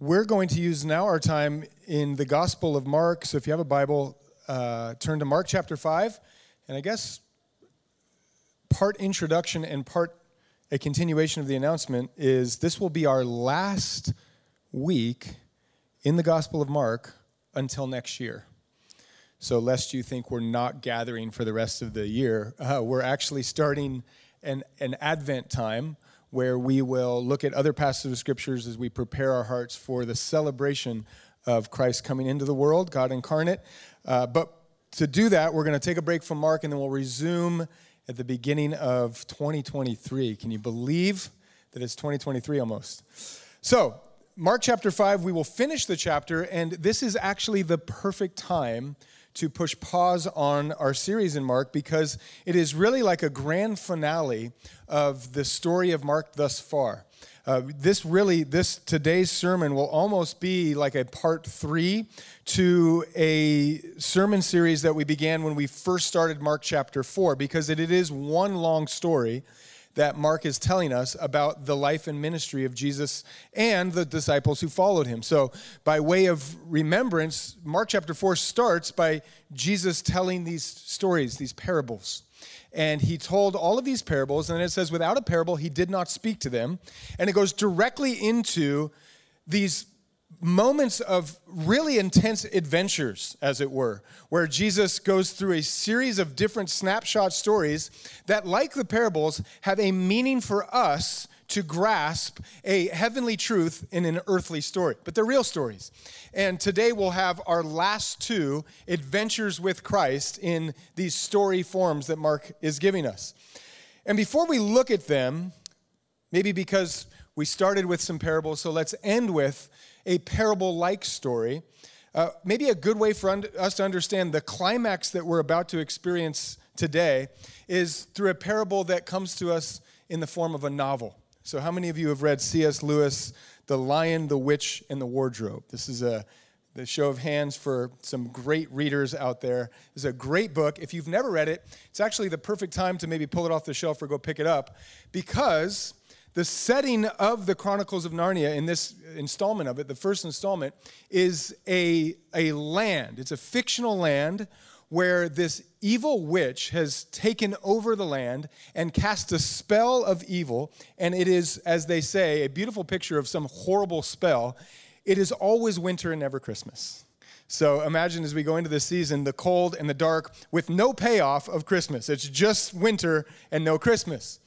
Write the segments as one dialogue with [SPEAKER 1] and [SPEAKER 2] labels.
[SPEAKER 1] we're going to use now our time in the Gospel of Mark. So if you have a Bible, uh, turn to Mark chapter 5. And I guess part introduction and part a continuation of the announcement is this will be our last week in the Gospel of Mark until next year. So, lest you think we're not gathering for the rest of the year, uh, we're actually starting an, an Advent time where we will look at other passages of scriptures as we prepare our hearts for the celebration of Christ coming into the world, God incarnate. Uh, but to do that, we're going to take a break from Mark and then we'll resume at the beginning of 2023. Can you believe that it's 2023 almost? So, Mark chapter 5, we will finish the chapter, and this is actually the perfect time to push pause on our series in Mark because it is really like a grand finale of the story of Mark thus far. Uh, this really, this today's sermon will almost be like a part three to a sermon series that we began when we first started Mark chapter four, because it, it is one long story that Mark is telling us about the life and ministry of Jesus and the disciples who followed him. So, by way of remembrance, Mark chapter 4 starts by Jesus telling these stories, these parables. And he told all of these parables, and it says, without a parable, he did not speak to them. And it goes directly into these moments of really intense adventures, as it were, where Jesus goes through a series of different snapshot stories that, like the parables, have a meaning for us to grasp a heavenly truth in an earthly story. But they're real stories. And today we'll have our last two adventures with Christ in these story forms that Mark is giving us. And before we look at them, maybe because we started with some parables, so let's end with a parable like story. Uh, maybe a good way for un- us to understand the climax that we're about to experience today is through a parable that comes to us in the form of a novel. So, how many of you have read C.S. Lewis, The Lion, the Witch, and the Wardrobe? This is a the show of hands for some great readers out there. It's a great book. If you've never read it, it's actually the perfect time to maybe pull it off the shelf or go pick it up because the setting of the Chronicles of Narnia in this installment of it, the first installment, is a, a land. It's a fictional land where this evil witch has taken over the land and cast a spell of evil. And it is, as they say, a beautiful picture of some horrible spell. It is always winter and never Christmas. So imagine as we go into this season, the cold and the dark with no payoff of Christmas. It's just winter and no Christmas.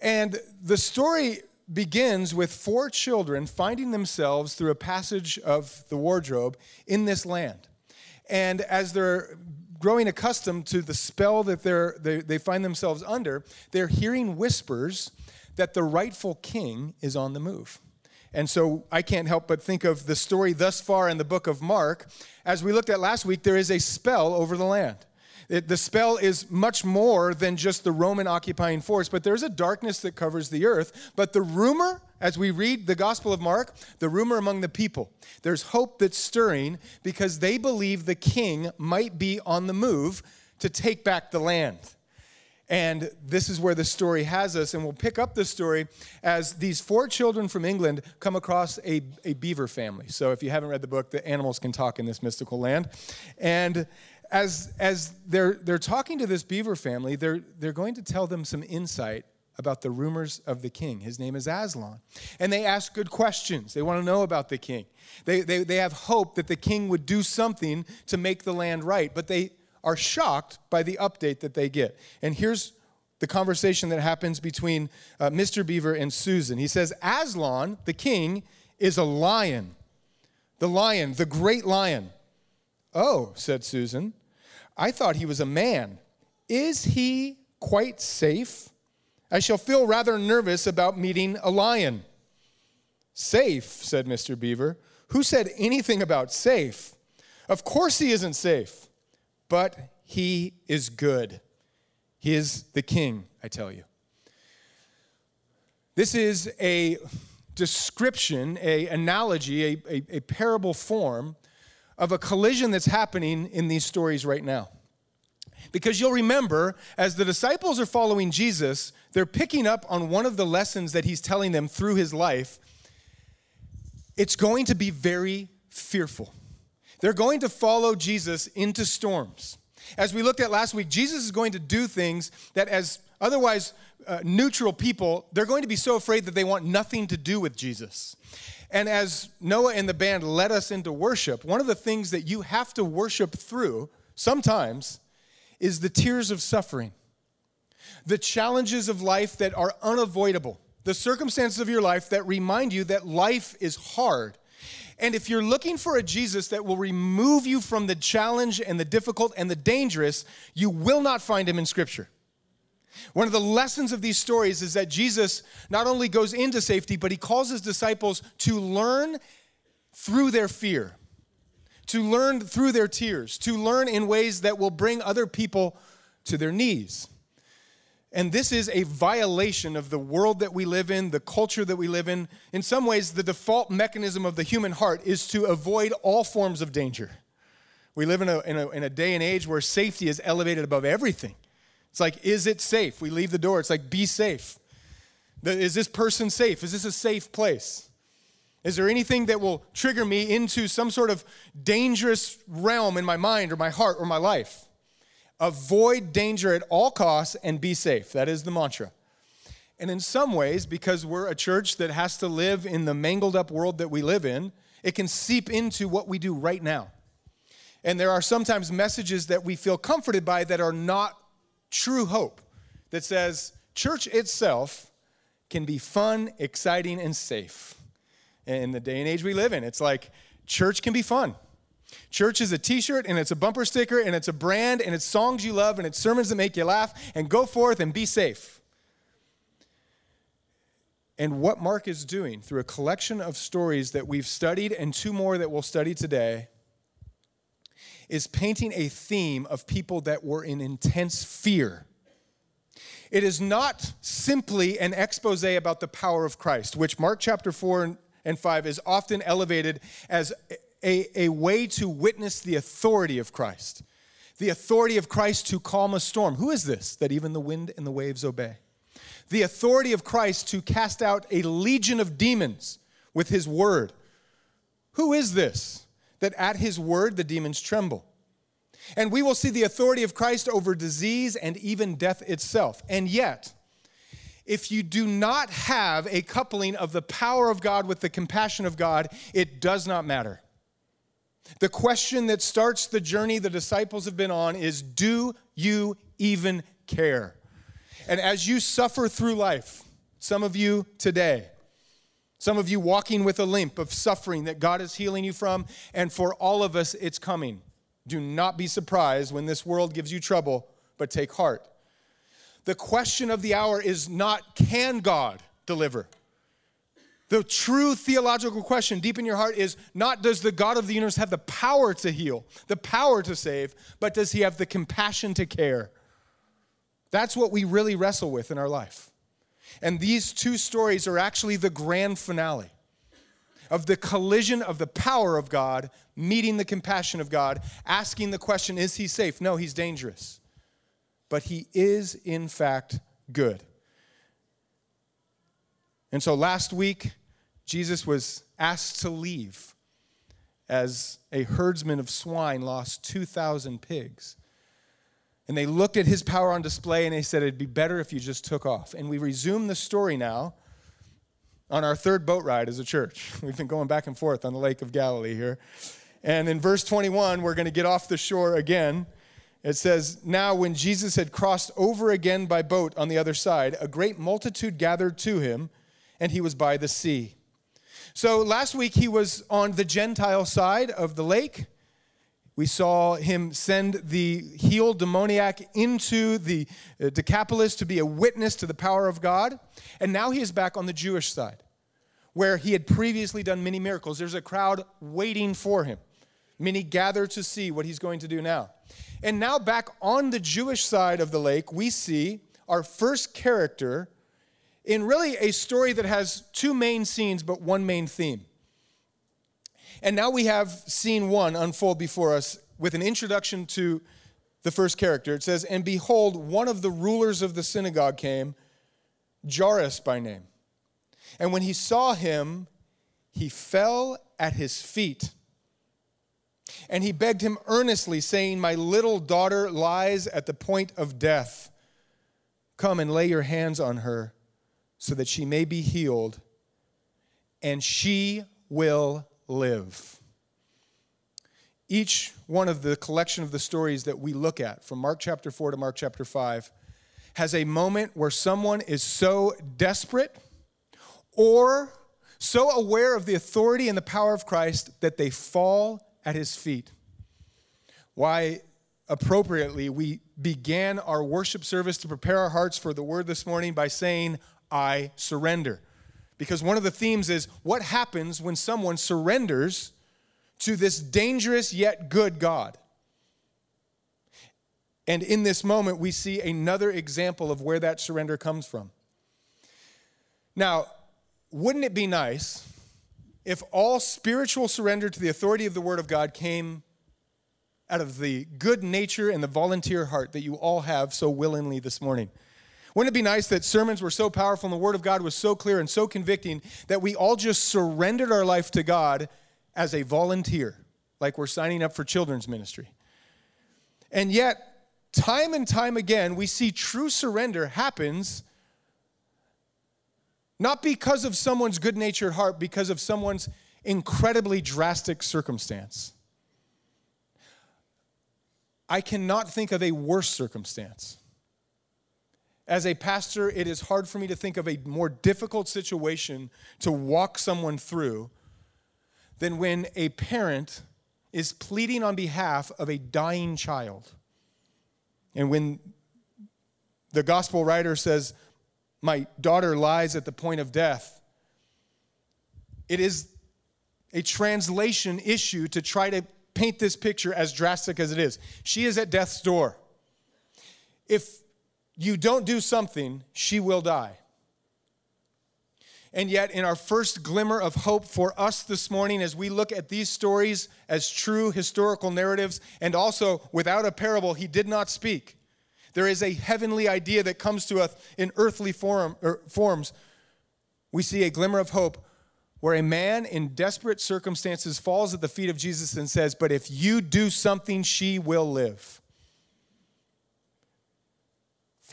[SPEAKER 1] And the story begins with four children finding themselves through a passage of the wardrobe in this land. And as they're growing accustomed to the spell that they're, they, they find themselves under, they're hearing whispers that the rightful king is on the move. And so I can't help but think of the story thus far in the book of Mark. As we looked at last week, there is a spell over the land. It, the spell is much more than just the Roman occupying force, but there's a darkness that covers the earth. But the rumor, as we read the Gospel of Mark, the rumor among the people, there's hope that's stirring because they believe the king might be on the move to take back the land. And this is where the story has us. And we'll pick up the story as these four children from England come across a, a beaver family. So if you haven't read the book, the animals can talk in this mystical land. And as, as they're, they're talking to this beaver family, they're, they're going to tell them some insight about the rumors of the king. His name is Aslan. And they ask good questions. They want to know about the king. They, they, they have hope that the king would do something to make the land right, but they are shocked by the update that they get. And here's the conversation that happens between uh, Mr. Beaver and Susan. He says, Aslan, the king, is a lion. The lion, the great lion. Oh, said Susan, I thought he was a man. Is he quite safe? I shall feel rather nervous about meeting a lion. Safe, said Mr. Beaver. Who said anything about safe? Of course he isn't safe, but he is good. He is the king, I tell you. This is a description, a analogy, a, a, a parable form of a collision that's happening in these stories right now. Because you'll remember, as the disciples are following Jesus, they're picking up on one of the lessons that he's telling them through his life. it's going to be very fearful. They're going to follow Jesus into storms. As we looked at last week, Jesus is going to do things that, as otherwise uh, neutral people, they're going to be so afraid that they want nothing to do with Jesus. And as Noah and the band led us into worship, one of the things that you have to worship through sometimes is the tears of suffering, the challenges of life that are unavoidable, the circumstances of your life that remind you that life is hard. And if you're looking for a Jesus that will remove you from the challenge and the difficult and the dangerous, you will not find him in Scripture. One of the lessons of these stories is that Jesus not only goes into safety, but he calls his disciples to learn through their fear, to learn through their tears, to learn in ways that will bring other people to their knees. And this is a violation of the world that we live in, the culture that we live in. In some ways, the default mechanism of the human heart is to avoid all forms of danger. We live in a, in a, in a day and age where safety is elevated above everything. It's like, is it safe? We leave the door. It's like, be safe. Is this person safe? Is this a safe place? Is there anything that will trigger me into some sort of dangerous realm in my mind or my heart or my life? Avoid danger at all costs and be safe. That is the mantra. And in some ways, because we're a church that has to live in the mangled up world that we live in, it can seep into what we do right now. And there are sometimes messages that we feel comforted by that are not true hope, that says church itself can be fun, exciting, and safe. In the day and age we live in, it's like church can be fun. Church is a t shirt and it's a bumper sticker and it's a brand and it's songs you love and it's sermons that make you laugh and go forth and be safe. And what Mark is doing through a collection of stories that we've studied and two more that we'll study today is painting a theme of people that were in intense fear. It is not simply an expose about the power of Christ, which Mark chapter 4 and 5 is often elevated as a, a way to witness the authority of Christ, the authority of Christ to calm a storm. Who is this that even the wind and the waves obey? The authority of Christ to cast out a legion of demons with his word. Who is this that at his word the demons tremble? And we will see the authority of Christ over disease and even death itself. And yet, if you do not have a coupling of the power of God with the compassion of God, it does not matter. The question that starts the journey the disciples have been on is Do you even care? And as you suffer through life, some of you today, some of you walking with a limp of suffering that God is healing you from, and for all of us, it's coming. Do not be surprised when this world gives you trouble, but take heart. The question of the hour is not can God deliver? The true theological question deep in your heart is not does the God of the universe have the power to heal, the power to save, but does he have the compassion to care? That's what we really wrestle with in our life. And these two stories are actually the grand finale of the collision of the power of God meeting the compassion of God, asking the question, is he safe? No, he's dangerous. But he is, in fact, good. And so last week, Jesus was asked to leave as a herdsman of swine lost 2,000 pigs. And they looked at his power on display and they said, It'd be better if you just took off. And we resume the story now on our third boat ride as a church. We've been going back and forth on the Lake of Galilee here. And in verse 21, we're going to get off the shore again. It says, Now when Jesus had crossed over again by boat on the other side, a great multitude gathered to him and he was by the sea. So last week he was on the Gentile side of the lake. We saw him send the healed demoniac into the uh, Decapolis to be a witness to the power of God. And now he is back on the Jewish side, where he had previously done many miracles. There's a crowd waiting for him. Many gather to see what he's going to do now. And now, back on the Jewish side of the lake, we see our first character in really a story that has two main scenes but one main theme. And now we have scene one unfold before us with an introduction to the first character. It says, And behold, one of the rulers of the synagogue came, Jairus by name. And when he saw him, he fell at his feet. And he begged him earnestly, saying, My little daughter lies at the point of death. Come and lay your hands on her so that she may be healed, and she will live. Each one of the collection of the stories that we look at, from Mark chapter 4 to Mark chapter 5, has a moment where someone is so desperate or so aware of the authority and the power of Christ that they fall at his feet. Why, appropriately, we began our worship service to prepare our hearts for the word this morning by saying, I surrender. Because one of the themes is what happens when someone surrenders to this dangerous yet good God. And in this moment, we see another example of where that surrender comes from. Now, wouldn't it be nice if all spiritual surrender to the authority of the Word of God came out of the good nature and the volunteer heart that you all have so willingly this morning? Wouldn't it be nice that sermons were so powerful and the Word of God was so clear and so convicting that we all just surrendered our life to God as a volunteer, like we're signing up for children's ministry? And yet, time and time again, we see true surrender happens not because of someone's good natured heart, because of someone's incredibly drastic circumstance. I cannot think of a worse circumstance. As a pastor, it is hard for me to think of a more difficult situation to walk someone through than when a parent is pleading on behalf of a dying child. And when the gospel writer says, my daughter lies at the point of death. It is a translation issue to try to paint this picture as drastic as it is. She is at death's door. If you don't do something, she will die. And yet, in our first glimmer of hope for us this morning, as we look at these stories as true historical narratives, and also without a parable, he did not speak. There is a heavenly idea that comes to us in earthly form, er, forms. We see a glimmer of hope where a man in desperate circumstances falls at the feet of Jesus and says, But if you do something, she will live.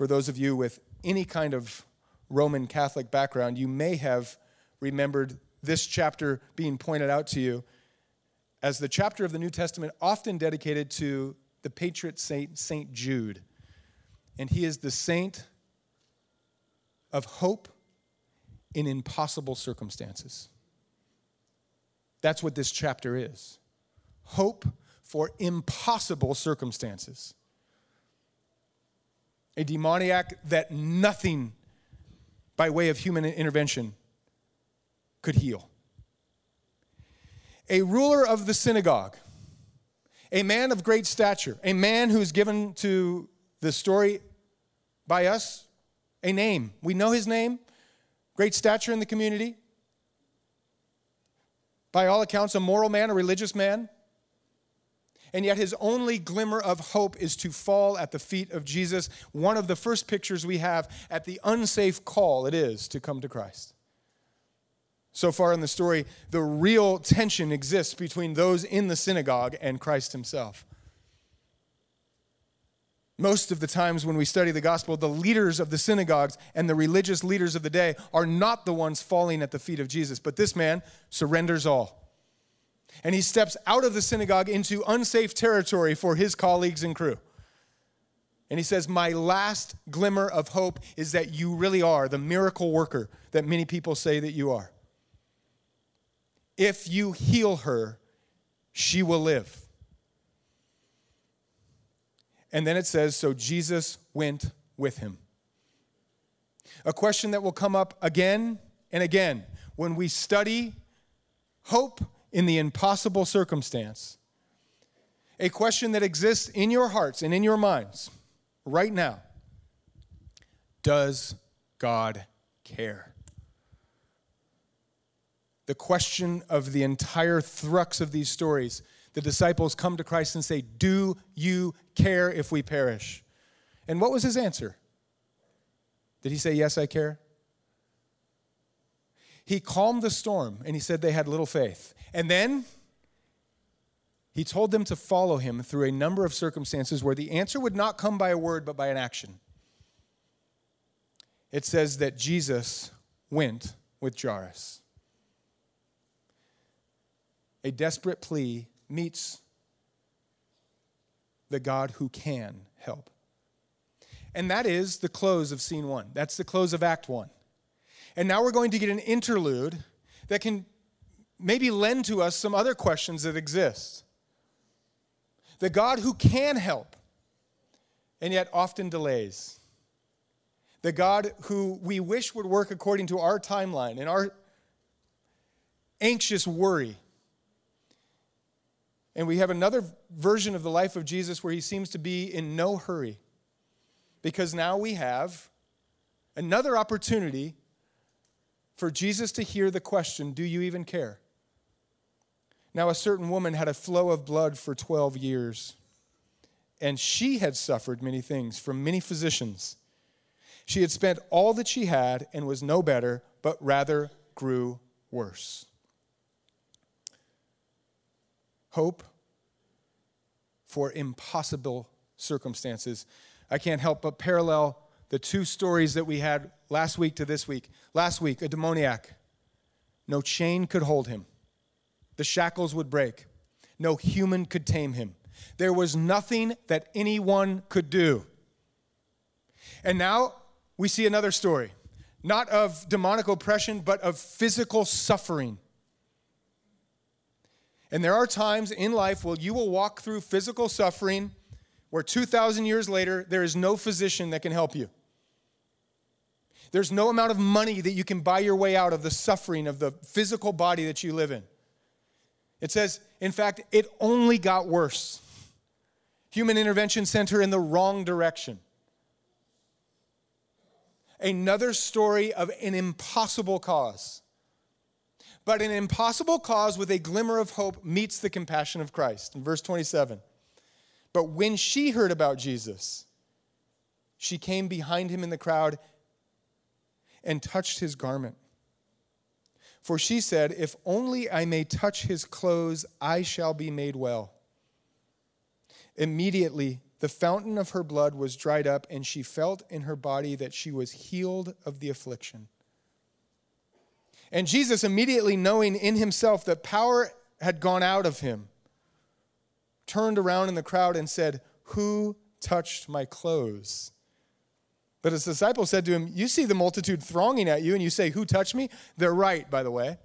[SPEAKER 1] For those of you with any kind of Roman Catholic background, you may have remembered this chapter being pointed out to you as the chapter of the New Testament often dedicated to the patriot saint, Saint Jude and he is the saint of hope in impossible circumstances. That's what this chapter is hope for impossible circumstances. A demoniac that nothing by way of human intervention could heal. A ruler of the synagogue, a man of great stature, a man who's given to the story by us a name. We know his name, great stature in the community. By all accounts, a moral man, a religious man. And yet, his only glimmer of hope is to fall at the feet of Jesus. One of the first pictures we have at the unsafe call it is to come to Christ. So far in the story, the real tension exists between those in the synagogue and Christ himself. Most of the times when we study the gospel, the leaders of the synagogues and the religious leaders of the day are not the ones falling at the feet of Jesus, but this man surrenders all. And he steps out of the synagogue into unsafe territory for his colleagues and crew. And he says, My last glimmer of hope is that you really are the miracle worker that many people say that you are. If you heal her, she will live. And then it says, So Jesus went with him. A question that will come up again and again when we study hope in the impossible circumstance. A question that exists in your hearts and in your minds right now Does God care? The question of the entire thrux of these stories the disciples come to Christ and say, Do you care if we perish? And what was his answer? Did he say, Yes, I care? He calmed the storm and he said they had little faith. And then he told them to follow him through a number of circumstances where the answer would not come by a word but by an action. It says that Jesus went with Jairus. A desperate plea meets the God who can help. And that is the close of scene one. That's the close of act one. And now we're going to get an interlude that can maybe lend to us some other questions that exist the God who can help and yet often delays. The God who we wish would work according to our timeline and our anxious worry. And we have another version of the life of Jesus where he seems to be in no hurry. Because now we have another opportunity for Jesus to hear the question Do you even care? Now, a certain woman had a flow of blood for 12 years, and she had suffered many things from many physicians. She had spent all that she had and was no better, but rather grew worse. Hope for impossible circumstances. I can't help but parallel the two stories that we had last week to this week. Last week, a demoniac. No chain could hold him the shackles would break. No human could tame him. There was nothing that anyone could do. And now we see another story, not of demonic oppression, but of physical suffering. And there are times in life where you will walk through physical suffering where 2,000 years later, there is no physician that can help you. There's no amount of money that you can buy your way out of the suffering of the physical body that you live in. It says, in fact, it only got worse. Human intervention sent her in the wrong direction. Another story of an impossible cause. But an impossible cause with a glimmer of hope meets the compassion of Christ. In verse 27. But when she heard about Jesus, she came behind him in the crowd and touched his garment. For she said, If only I may touch his clothes, I shall be made well. Immediately, the fountain of her blood was dried up, and she felt in her body that she was healed of the affliction. And Jesus, immediately knowing in himself that power had gone out of him, turned around in the crowd and said, Who touched my clothes? But his disciples said to him, You see the multitude thronging at you, and you say, Who touched me? They're right, by the way.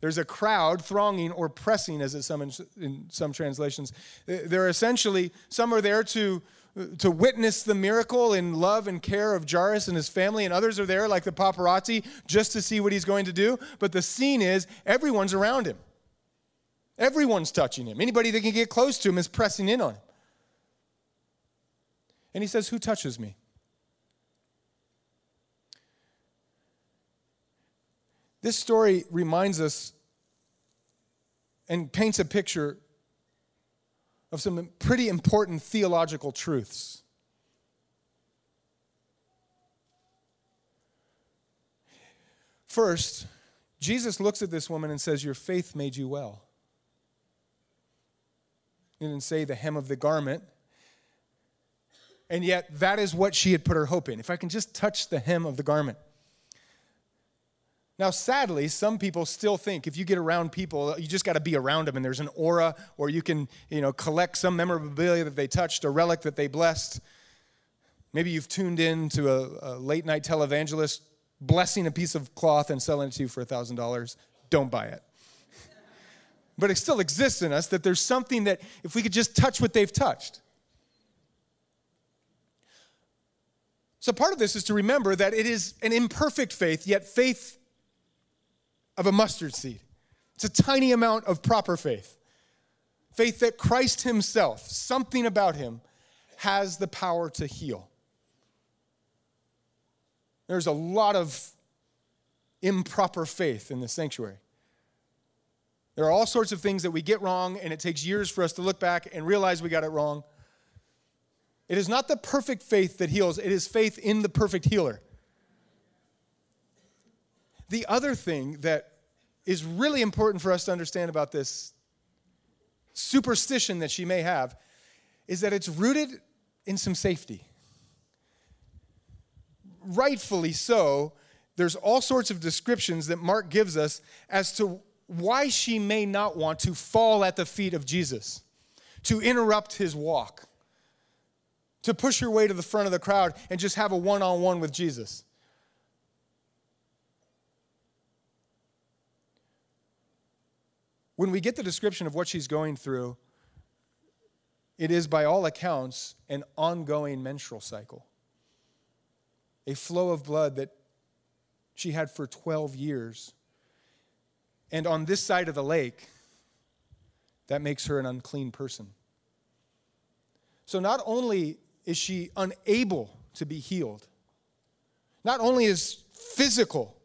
[SPEAKER 1] There's a crowd thronging or pressing, as it's some in, in some translations. They're essentially, some are there to, to witness the miracle in love and care of Jairus and his family, and others are there, like the paparazzi, just to see what he's going to do. But the scene is everyone's around him. Everyone's touching him. Anybody that can get close to him is pressing in on him. And he says, Who touches me? This story reminds us and paints a picture of some pretty important theological truths. First, Jesus looks at this woman and says, Your faith made you well. He didn't say the hem of the garment. And yet, that is what she had put her hope in. If I can just touch the hem of the garment. Now, sadly, some people still think if you get around people, you just got to be around them and there's an aura, or you can, you know, collect some memorabilia that they touched, a relic that they blessed. Maybe you've tuned in to a, a late night televangelist blessing a piece of cloth and selling it to you for $1,000. Don't buy it. but it still exists in us that there's something that if we could just touch what they've touched. So, part of this is to remember that it is an imperfect faith, yet faith of a mustard seed. It's a tiny amount of proper faith. Faith that Christ Himself, something about Him, has the power to heal. There's a lot of improper faith in the sanctuary. There are all sorts of things that we get wrong, and it takes years for us to look back and realize we got it wrong. It is not the perfect faith that heals, it is faith in the perfect healer. The other thing that is really important for us to understand about this superstition that she may have is that it's rooted in some safety. Rightfully so, there's all sorts of descriptions that Mark gives us as to why she may not want to fall at the feet of Jesus, to interrupt his walk, to push her way to the front of the crowd and just have a one on one with Jesus. When we get the description of what she's going through, it is, by all accounts, an ongoing menstrual cycle, a flow of blood that she had for 12 years. And on this side of the lake, that makes her an unclean person. So not only is she unable to be healed, not only is physical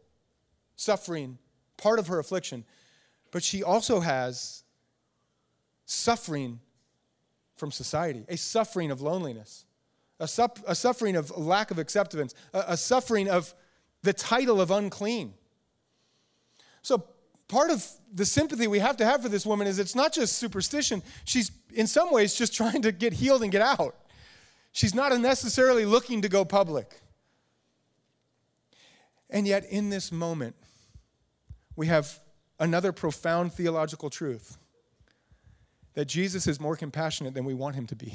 [SPEAKER 1] suffering part of her affliction, but she also has suffering from society, a suffering of loneliness, a, a suffering of lack of acceptance, a, a suffering of the title of unclean. So, part of the sympathy we have to have for this woman is it's not just superstition. She's, in some ways, just trying to get healed and get out. She's not necessarily looking to go public. And yet, in this moment, we have another profound theological truth that Jesus is more compassionate than we want him to be.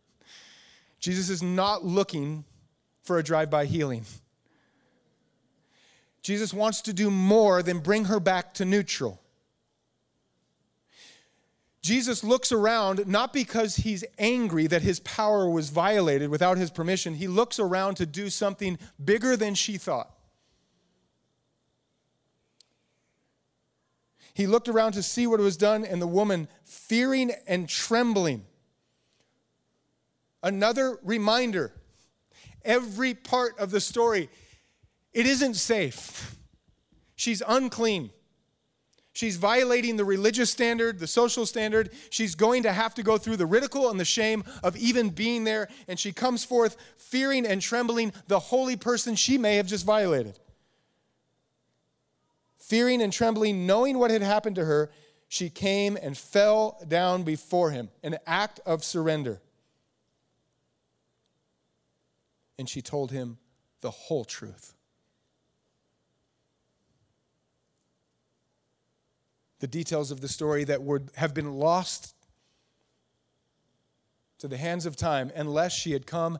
[SPEAKER 1] Jesus is not looking for a drive by healing. Jesus wants to do more than bring her back to neutral. Jesus looks around not because he's angry that his power was violated without his permission. He looks around to do something bigger than she thought. He looked around to see what was done, and the woman, fearing and trembling. Another reminder every part of the story, it isn't safe. She's unclean. She's violating the religious standard, the social standard. She's going to have to go through the ridicule and the shame of even being there. And she comes forth fearing and trembling the holy person she may have just violated. Fearing and trembling, knowing what had happened to her, she came and fell down before him, an act of surrender. And she told him the whole truth. The details of the story that would have been lost to the hands of time unless she had come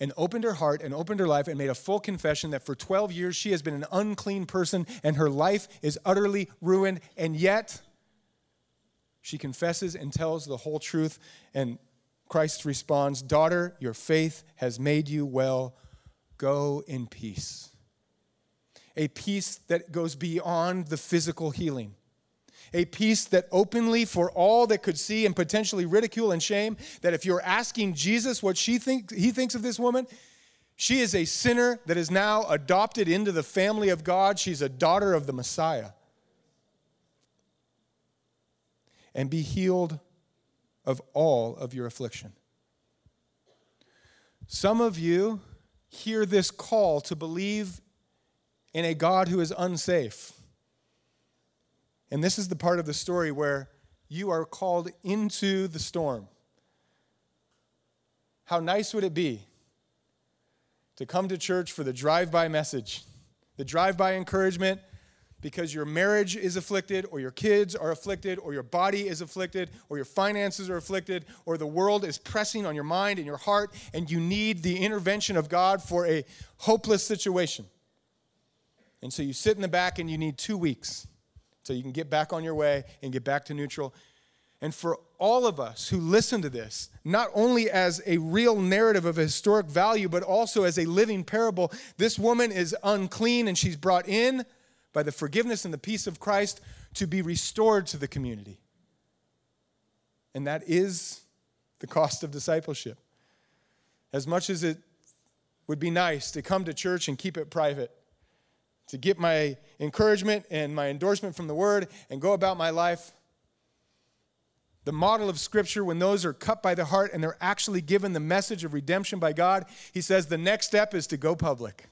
[SPEAKER 1] and opened her heart and opened her life and made a full confession that for 12 years she has been an unclean person and her life is utterly ruined. And yet, she confesses and tells the whole truth. And Christ responds, Daughter, your faith has made you well. Go in peace. A peace that goes beyond the physical healing a peace that openly, for all that could see and potentially ridicule and shame, that if you're asking Jesus what she think, he thinks of this woman, she is a sinner that is now adopted into the family of God. She's a daughter of the Messiah. And be healed of all of your affliction. Some of you hear this call to believe in a God who is unsafe and this is the part of the story where you are called into the storm. How nice would it be to come to church for the drive by message, the drive by encouragement because your marriage is afflicted, or your kids are afflicted, or your body is afflicted, or your finances are afflicted, or the world is pressing on your mind and your heart, and you need the intervention of God for a hopeless situation. And so you sit in the back and you need two weeks so you can get back on your way and get back to neutral. And for all of us who listen to this, not only as a real narrative of historic value, but also as a living parable, this woman is unclean and she's brought in by the forgiveness and the peace of Christ to be restored to the community. And that is the cost of discipleship. As much as it would be nice to come to church and keep it private, to get my encouragement and my endorsement from the word and go about my life. The model of Scripture, when those are cut by the heart and they're actually given the message of redemption by God, he says the next step is to go public.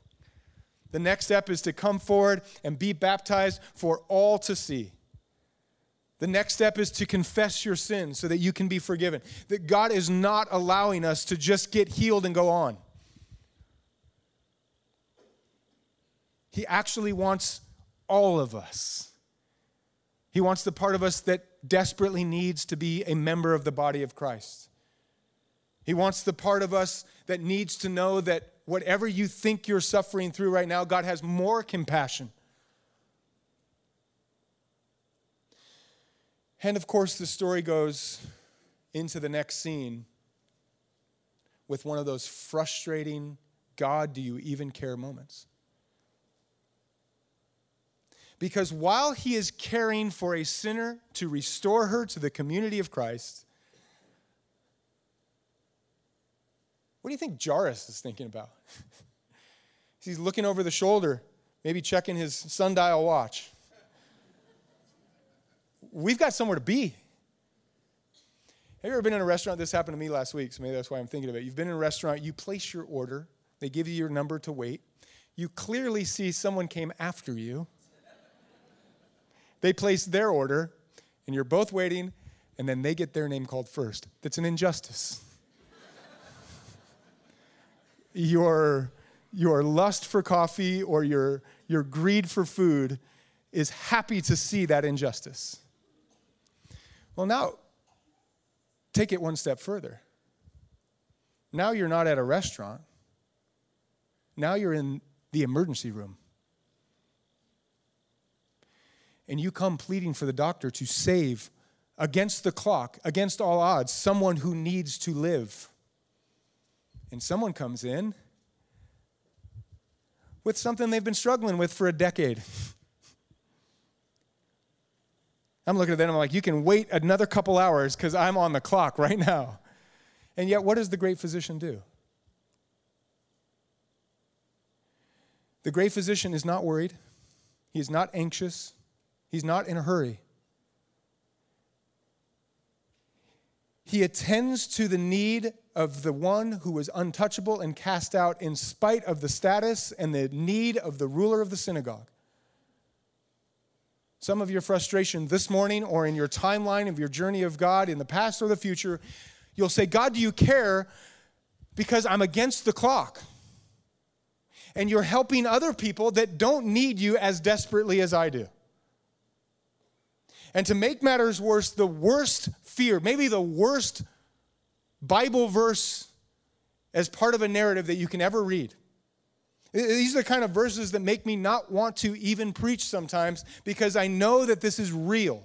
[SPEAKER 1] The next step is to come forward and be baptized for all to see. The next step is to confess your sins so that you can be forgiven. That God is not allowing us to just get healed and go on. He actually wants all of us. He wants the part of us that desperately needs to be a member of the body of Christ. He wants the part of us that needs to know that whatever you think you're suffering through right now, God has more compassion. And of course, the story goes into the next scene with one of those frustrating, God, do you even care moments? Because while he is caring for a sinner to restore her to the community of Christ, what do you think Jairus is thinking about? He's looking over the shoulder, maybe checking his sundial watch. We've got somewhere to be. Have you ever been in a restaurant? This happened to me last week, so maybe that's why I'm thinking of it. You've been in a restaurant, you place your order, they give you your number to wait. You clearly see someone came after you they place their order, and you're both waiting, and then they get their name called first. That's an injustice. your, your lust for coffee or your, your greed for food is happy to see that injustice. Well, now, take it one step further. Now you're not at a restaurant. Now you're in the emergency room and you come pleading for the doctor to save against the clock, against all odds, someone who needs to live. And someone comes in with something they've been struggling with for a decade. I'm looking at them, I'm like, you can wait another couple hours because I'm on the clock right now. And yet, what does the great physician do? The great physician is not worried, he is not anxious, He's not in a hurry. He attends to the need of the one who was untouchable and cast out in spite of the status and the need of the ruler of the synagogue. Some of your frustration this morning or in your timeline of your journey of God in the past or the future, you'll say, God, do you care? Because I'm against the clock. And you're helping other people that don't need you as desperately as I do. And to make matters worse, the worst fear, maybe the worst Bible verse as part of a narrative that you can ever read. These are the kind of verses that make me not want to even preach sometimes because I know that this is real.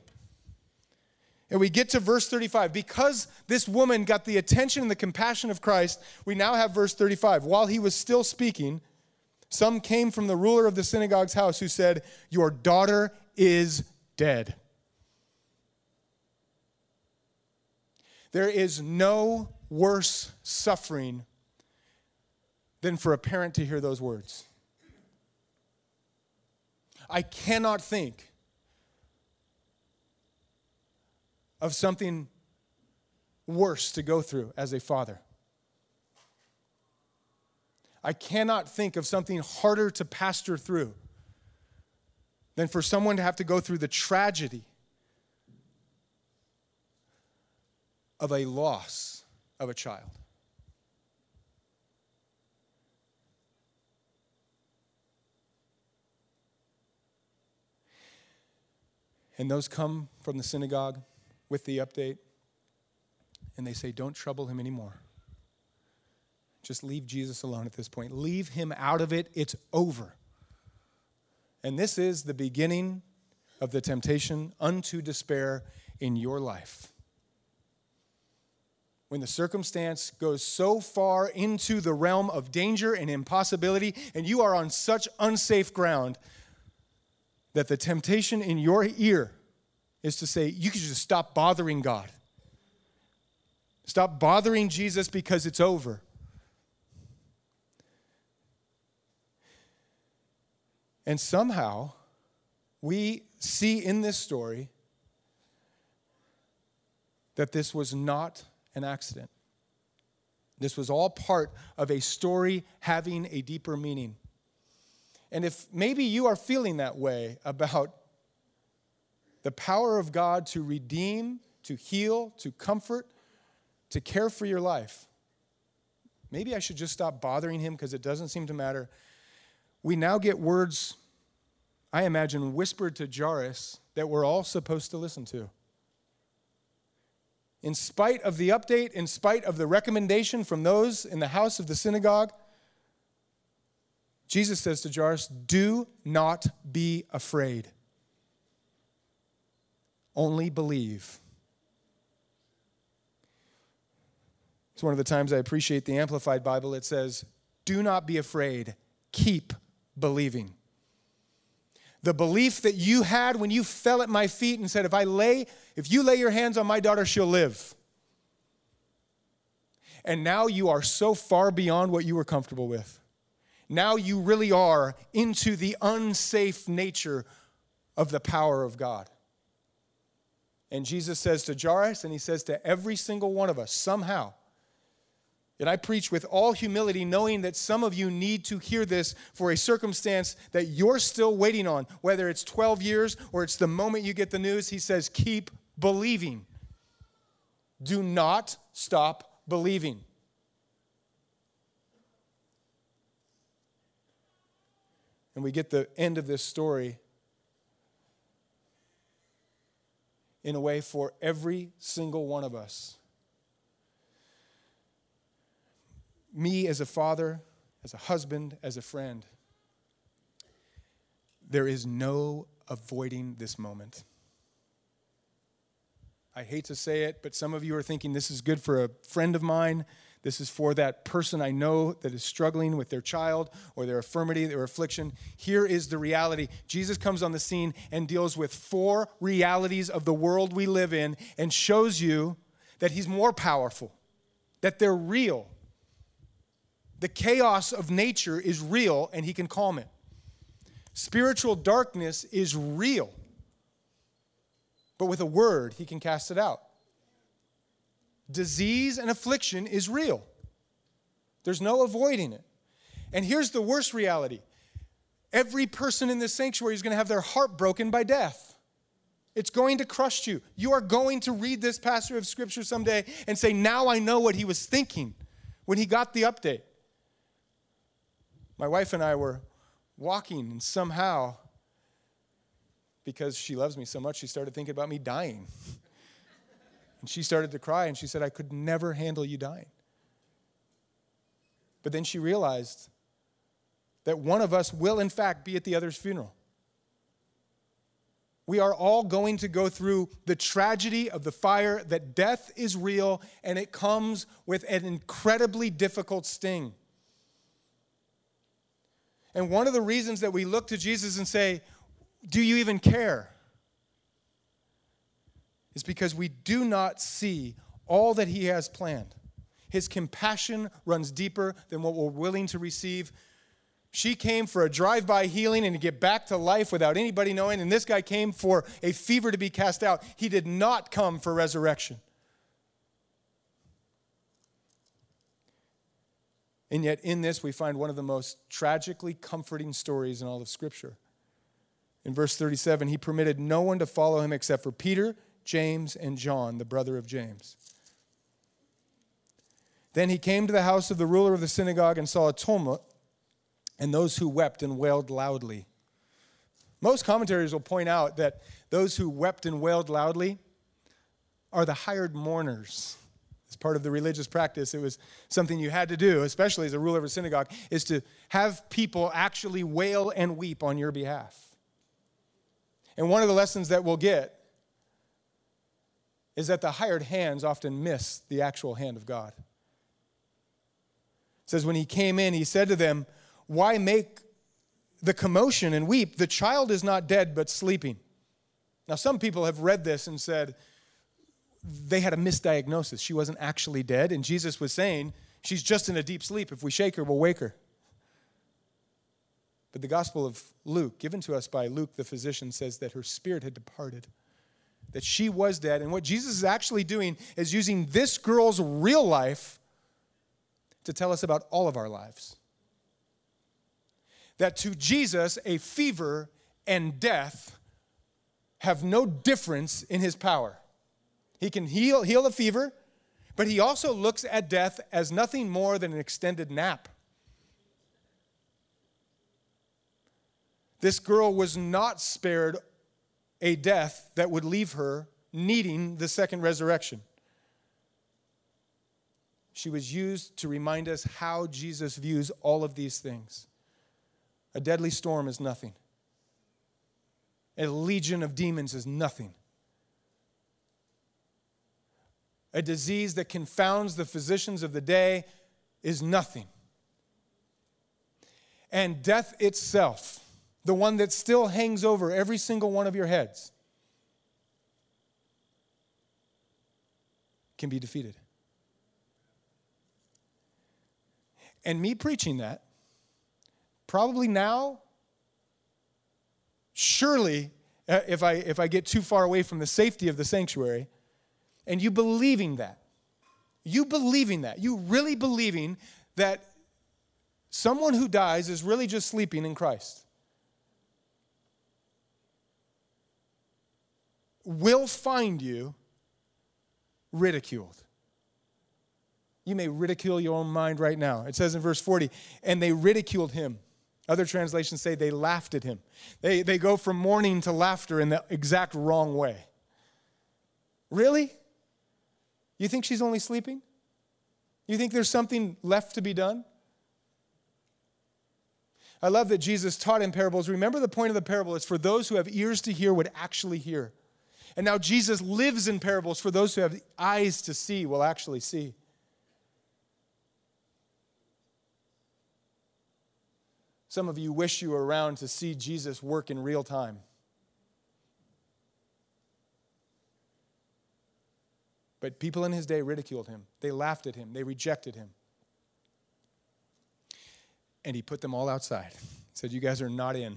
[SPEAKER 1] And we get to verse 35. Because this woman got the attention and the compassion of Christ, we now have verse 35. While he was still speaking, some came from the ruler of the synagogue's house who said, Your daughter is dead. There is no worse suffering than for a parent to hear those words. I cannot think of something worse to go through as a father. I cannot think of something harder to pastor through than for someone to have to go through the tragedy of a loss of a child. And those come from the synagogue with the update, and they say, Don't trouble him anymore. Just leave Jesus alone at this point. Leave him out of it. It's over. And this is the beginning of the temptation unto despair in your life when the circumstance goes so far into the realm of danger and impossibility, and you are on such unsafe ground that the temptation in your ear is to say, you could just stop bothering God. Stop bothering Jesus because it's over. And somehow, we see in this story that this was not an accident. This was all part of a story having a deeper meaning. And if maybe you are feeling that way about the power of God to redeem, to heal, to comfort, to care for your life, maybe I should just stop bothering him because it doesn't seem to matter. We now get words, I imagine, whispered to Jairus that we're all supposed to listen to. In spite of the update, in spite of the recommendation from those in the house of the synagogue, Jesus says to Jairus, Do not be afraid. Only believe. It's one of the times I appreciate the Amplified Bible. It says, Do not be afraid, keep believing. The belief that you had when you fell at my feet and said, If I lay, if you lay your hands on my daughter, she'll live. And now you are so far beyond what you were comfortable with. Now you really are into the unsafe nature of the power of God. And Jesus says to Jairus, and he says to every single one of us, somehow, and I preach with all humility, knowing that some of you need to hear this for a circumstance that you're still waiting on, whether it's 12 years or it's the moment you get the news. He says, Keep believing. Do not stop believing. And we get the end of this story in a way for every single one of us. Me as a father, as a husband, as a friend, there is no avoiding this moment. I hate to say it, but some of you are thinking this is good for a friend of mine. This is for that person I know that is struggling with their child or their infirmity, their affliction. Here is the reality Jesus comes on the scene and deals with four realities of the world we live in and shows you that he's more powerful, that they're real. The chaos of nature is real and he can calm it. Spiritual darkness is real, but with a word, he can cast it out disease and affliction is real. There's no avoiding it. And here's the worst reality every person in this sanctuary is going to have their heart broken by death. It's going to crush you. You are going to read this passage of scripture someday and say, Now I know what he was thinking when he got the update. My wife and I were walking, and somehow, because she loves me so much, she started thinking about me dying. And she started to cry and she said, I could never handle you dying. But then she realized that one of us will, in fact, be at the other's funeral. We are all going to go through the tragedy of the fire, that death is real and it comes with an incredibly difficult sting. And one of the reasons that we look to Jesus and say, Do you even care? is because we do not see all that He has planned. His compassion runs deeper than what we're willing to receive. She came for a drive by healing and to get back to life without anybody knowing, and this guy came for a fever to be cast out. He did not come for resurrection. And yet, in this, we find one of the most tragically comforting stories in all of Scripture. In verse 37, he permitted no one to follow him except for Peter James, and John, the brother of James. Then he came to the house of the ruler of the synagogue and saw a tumult and those who wept and wailed loudly. Most commentaries will point out that those who wept and wailed loudly are the hired mourners. Part of the religious practice, it was something you had to do, especially as a ruler of a synagogue, is to have people actually wail and weep on your behalf. And one of the lessons that we'll get is that the hired hands often miss the actual hand of God. It says, when he came in, he said to them, Why make the commotion and weep? The child is not dead, but sleeping. Now, some people have read this and said they had a misdiagnosis. She wasn't actually dead. And Jesus was saying, She's just in a deep sleep. If we shake her, we'll wake her. But the Gospel of Luke, given to us by Luke the physician, says that her spirit had departed that she was dead. And what Jesus is actually doing is using this girl's real life to tell us about all of our lives. that to Jesus, a fever and death have no difference in his power. He can heal, heal a fever, but he also looks at death as nothing more than an extended nap. This girl was not spared a death that would leave her needing the second resurrection. She was used to remind us how Jesus views all of these things. A deadly storm is nothing, a legion of demons is nothing. A disease that confounds the physicians of the day is nothing. And death itself, the one that still hangs over every single one of your heads, can be defeated. And me preaching that, probably now, surely, uh, if I, if I get too far away from the safety of the sanctuary, and you believing that, you believing that, you really believing that someone who dies is really just sleeping in Christ. Will find you ridiculed. You may ridicule your own mind right now. It says in verse 40, and they ridiculed him. Other translations say they laughed at him. They, they go from mourning to laughter in the exact wrong way. Really? You think she's only sleeping? You think there's something left to be done? I love that Jesus taught in parables. Remember, the point of the parable is for those who have ears to hear would actually hear. And now Jesus lives in parables for those who have eyes to see will actually see. Some of you wish you were around to see Jesus work in real time. But people in his day ridiculed him, they laughed at him, they rejected him. And he put them all outside. He said, You guys are not in.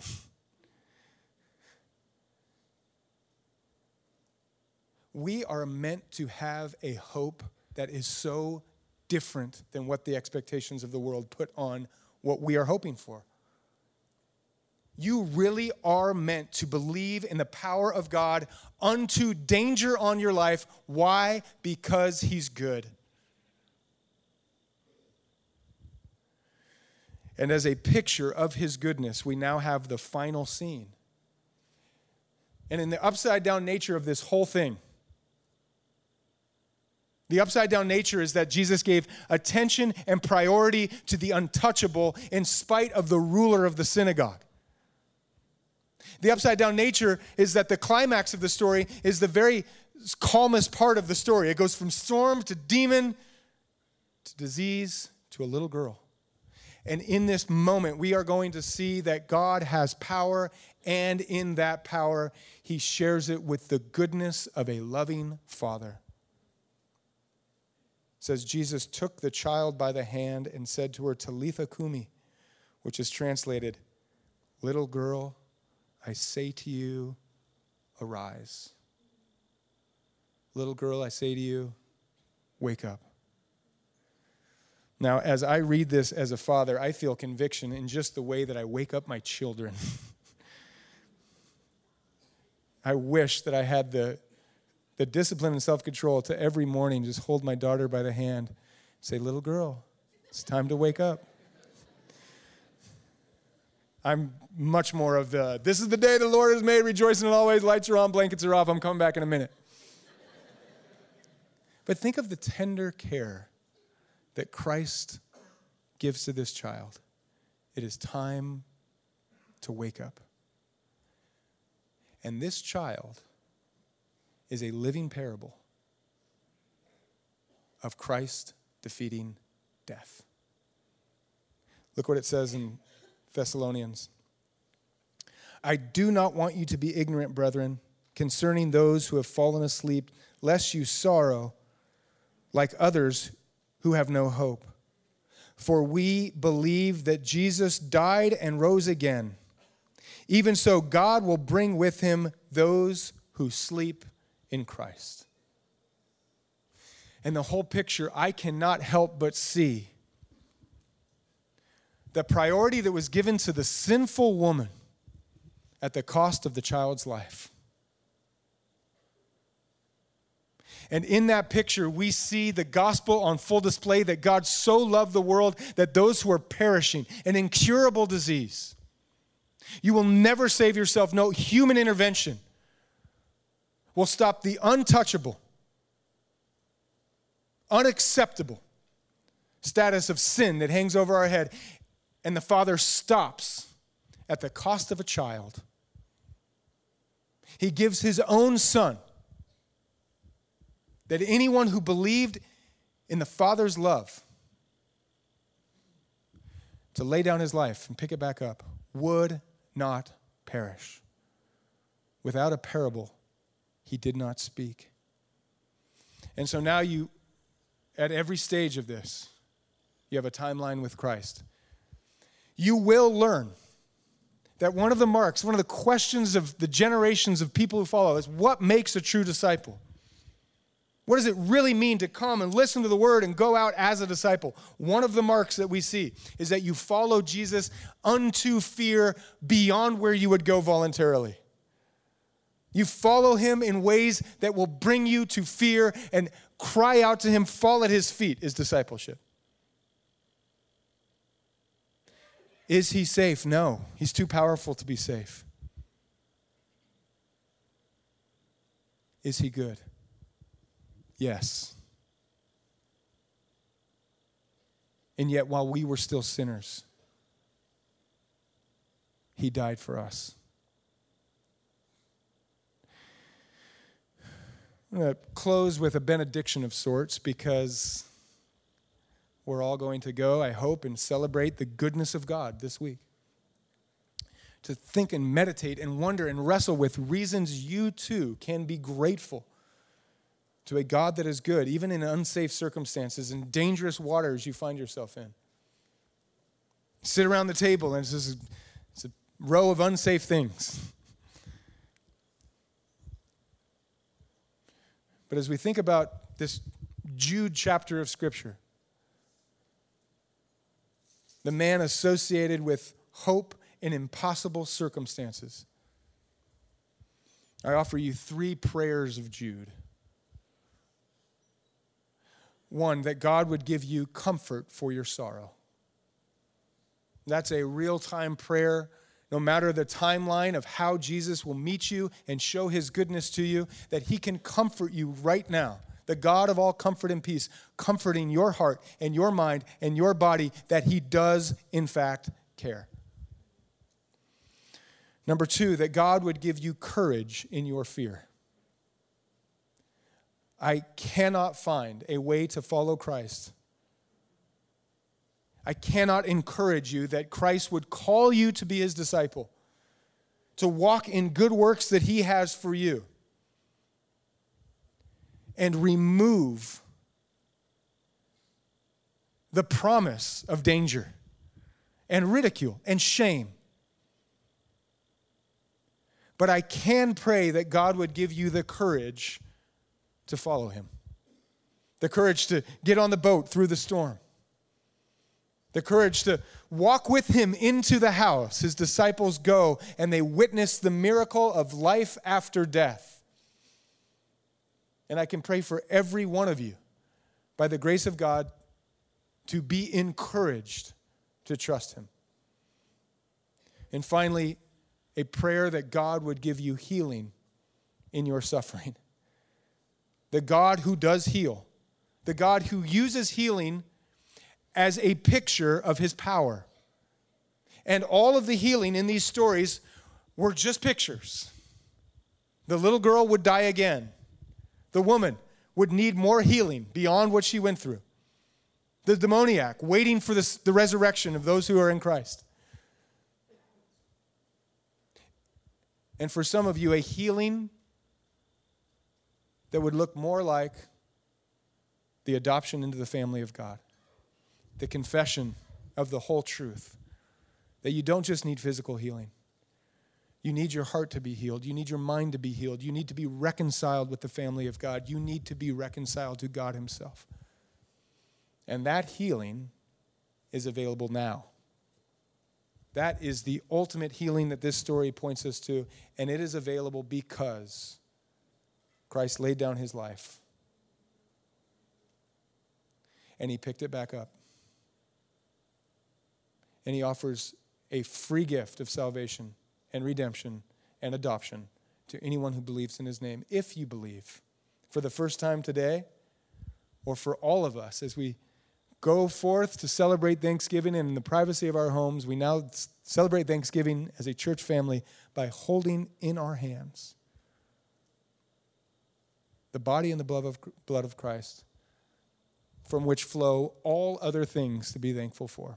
[SPEAKER 1] we are meant to have a hope that is so different than what the expectations of the world put on what we are hoping for. You really are meant to believe in the power of God unto danger on your life. Why? Because He's good. And as a picture of His goodness, we now have the final scene. And in the upside down nature of this whole thing, the upside down nature is that Jesus gave attention and priority to the untouchable in spite of the ruler of the synagogue. The upside down nature is that the climax of the story is the very calmest part of the story. It goes from storm to demon to disease to a little girl. And in this moment, we are going to see that God has power, and in that power, He shares it with the goodness of a loving Father says Jesus took the child by the hand and said to her, Talitha Kumi, which is translated, Little girl, I say to you, arise. Little girl, I say to you, wake up. Now, as I read this as a father, I feel conviction in just the way that I wake up my children. I wish that I had the the discipline and self control to every morning just hold my daughter by the hand, say, Little girl, it's time to wake up. I'm much more of the, this is the day the Lord has made, rejoicing in always, lights are on, blankets are off, I'm coming back in a minute. But think of the tender care that Christ gives to this child. It is time to wake up. And this child is a living parable of Christ defeating death. Look what it says in Thessalonians. I do not want you to be ignorant, brethren, concerning those who have fallen asleep, lest you sorrow like others who have no hope. For we believe that Jesus died and rose again. Even so, God will bring with him those who sleep in Christ. And the whole picture, I cannot help but see the priority that was given to the sinful woman at the cost of the child's life. And in that picture, we see the gospel on full display that God so loved the world that those who are perishing, an incurable disease, you will never save yourself. No human intervention will stop the untouchable, unacceptable status of sin that hangs over our head. And the Father stops at the cost of a child. He gives His own Son that anyone who believed in the Father's love to lay down his life and pick it back up would not perish. Without a parable, he did not speak. And so now you, at every stage of this, you have a timeline with Christ. You will learn that one of the marks, one of the questions of the generations of people who follow is what makes a true disciple? What does it really mean to come and listen to the word and go out as a disciple? One of the marks that we see is that you follow Jesus unto fear beyond where you would go voluntarily. You follow him in ways that will bring you to fear and cry out to him, fall at his feet, is discipleship. Is he safe? No, he's too powerful to be safe. Is he good? Yes. And yet, while we were still sinners, He died for us. I'm going to close with a benediction of sorts because we're all going to go, I hope, and celebrate the goodness of God this week. To think and meditate and wonder and wrestle with reasons you too can be grateful to a God that is good, even in unsafe circumstances and dangerous waters you find yourself in. Sit around the table and it's, just, it's a row of unsafe things. But as we think about this Jude chapter of Scripture, the man associated with hope in impossible circumstances, I offer you three prayers of Jude. One, that God would give you comfort for your sorrow. That's a real time prayer. No matter the timeline of how Jesus will meet you and show his goodness to you, that he can comfort you right now. The God of all comfort and peace, comforting your heart and your mind and your body, that he does, in fact, care. Number two, that God would give you courage in your fear. I cannot find a way to follow Christ. I cannot encourage you that Christ would call you to be his disciple, to walk in good works that he has for you, and remove the promise of danger and ridicule and shame. But I can pray that God would give you the courage to follow him, the courage to get on the boat through the storm, the courage to walk with him into the house. His disciples go and they witness the miracle of life after death. And I can pray for every one of you, by the grace of God, to be encouraged to trust him. And finally, a prayer that God would give you healing in your suffering the God who does heal, the God who uses healing as a picture of his power. And all of the healing in these stories were just pictures. The little girl would die again. The woman would need more healing beyond what she went through. The demoniac waiting for this, the resurrection of those who are in Christ. And for some of you, a healing that would look more like the adoption into the family of God, the confession of the whole truth. That you don't just need physical healing. You need your heart to be healed. You need your mind to be healed. You need to be reconciled with the family of God. You need to be reconciled to God Himself. And that healing is available now. That is the ultimate healing that this story points us to, and it is available because Christ laid down his life and he picked it back up. And he offers a free gift of salvation and redemption and adoption to anyone who believes in his name, if you believe. For the first time today, or for all of us, as we go forth to celebrate Thanksgiving and in the privacy of our homes, we now celebrate Thanksgiving as a church family by holding in our hands the body and the blood of, blood of Christ, from which flow all other things to be thankful for.